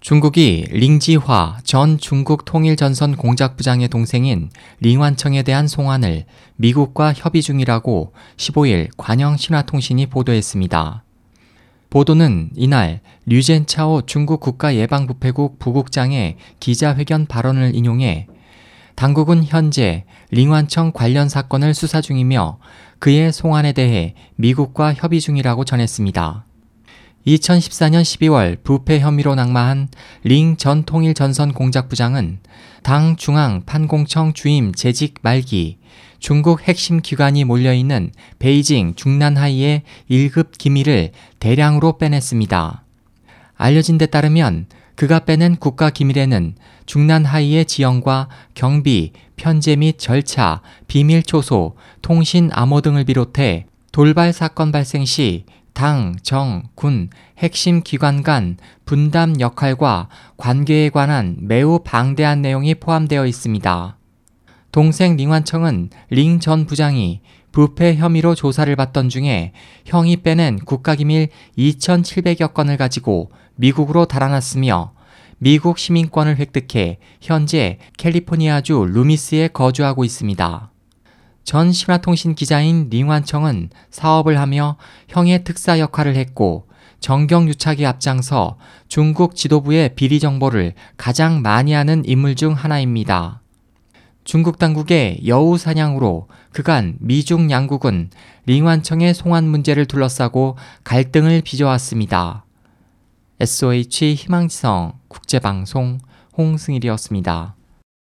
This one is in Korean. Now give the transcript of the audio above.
중국이 링지화 전 중국 통일전선 공작부장의 동생인 링완청에 대한 송환을 미국과 협의 중이라고 15일 관영 신화통신이 보도했습니다. 보도는 이날 류젠차오 중국 국가예방부패국 부국장의 기자회견 발언을 인용해 당국은 현재 링완청 관련 사건을 수사 중이며 그의 송환에 대해 미국과 협의 중이라고 전했습니다. 2014년 12월 부패 혐의로 낙마한 링 전 통일 전선 공작부장은 당 중앙 판공청 주임 재직 말기 중국 핵심 기관이 몰려있는 베이징 중난하이의 1급 기밀을 대량으로 빼냈습니다. 알려진 데 따르면 그가 빼낸 국가 기밀에는 중난하이의 지형과 경비, 편제 및 절차, 비밀 초소, 통신 암호 등을 비롯해 돌발 사건 발생 시 당, 정, 군, 핵심 기관 간 분담 역할과 관계에 관한 매우 방대한 내용이 포함되어 있습니다. 동생 링완청은 링 전 부장이 부패 혐의로 조사를 받던 중에 형이 빼낸 국가기밀 2,700여 건을 가지고 미국으로 달아났으며 미국 시민권을 획득해 현재 캘리포니아주 루미스에 거주하고 있습니다. 전 신화통신 기자인 링완청은 사업을 하며 형의 특사 역할을 했고 정경 유착에 앞장서 중국 지도부의 비리 정보를 가장 많이 하는 인물 중 하나입니다. 중국 당국의 여우 사냥으로 그간 미중 양국은 링완청의 송환 문제를 둘러싸고 갈등을 빚어왔습니다. SOH 희망지성 국제방송 홍승일이었습니다.